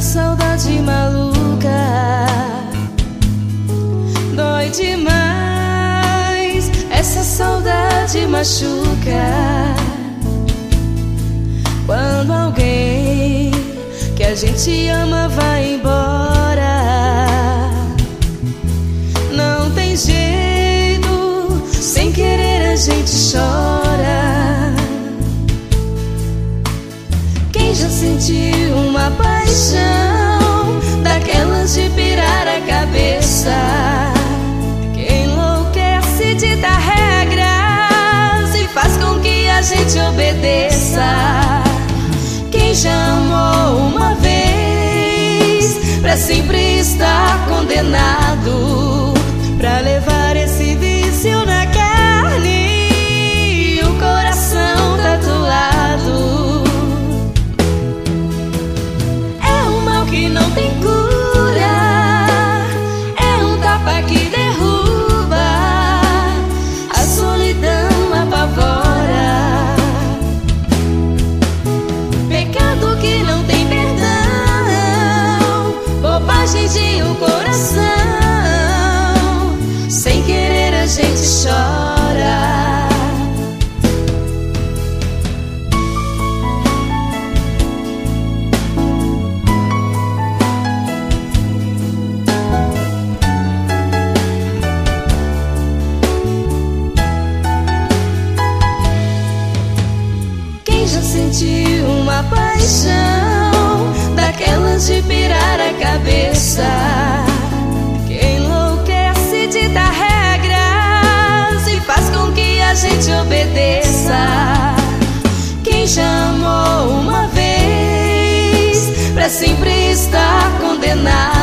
saudade maluca. Dói demais, essa saudade machuca. Quando alguém que a gente ama vai embora, Quem já sentiu uma paixão daquelas de pirar a cabeça? Quem enlouquece dar regras e faz com que a gente obedeça? Quem já amou uma vez pra sempre estar condenado pra levar mal que paixão daquelas de pirar a cabeça? Quem enlouquece de dar regras e faz com que a gente obedeça? Quem já amou uma vez pra sempre estar condenado?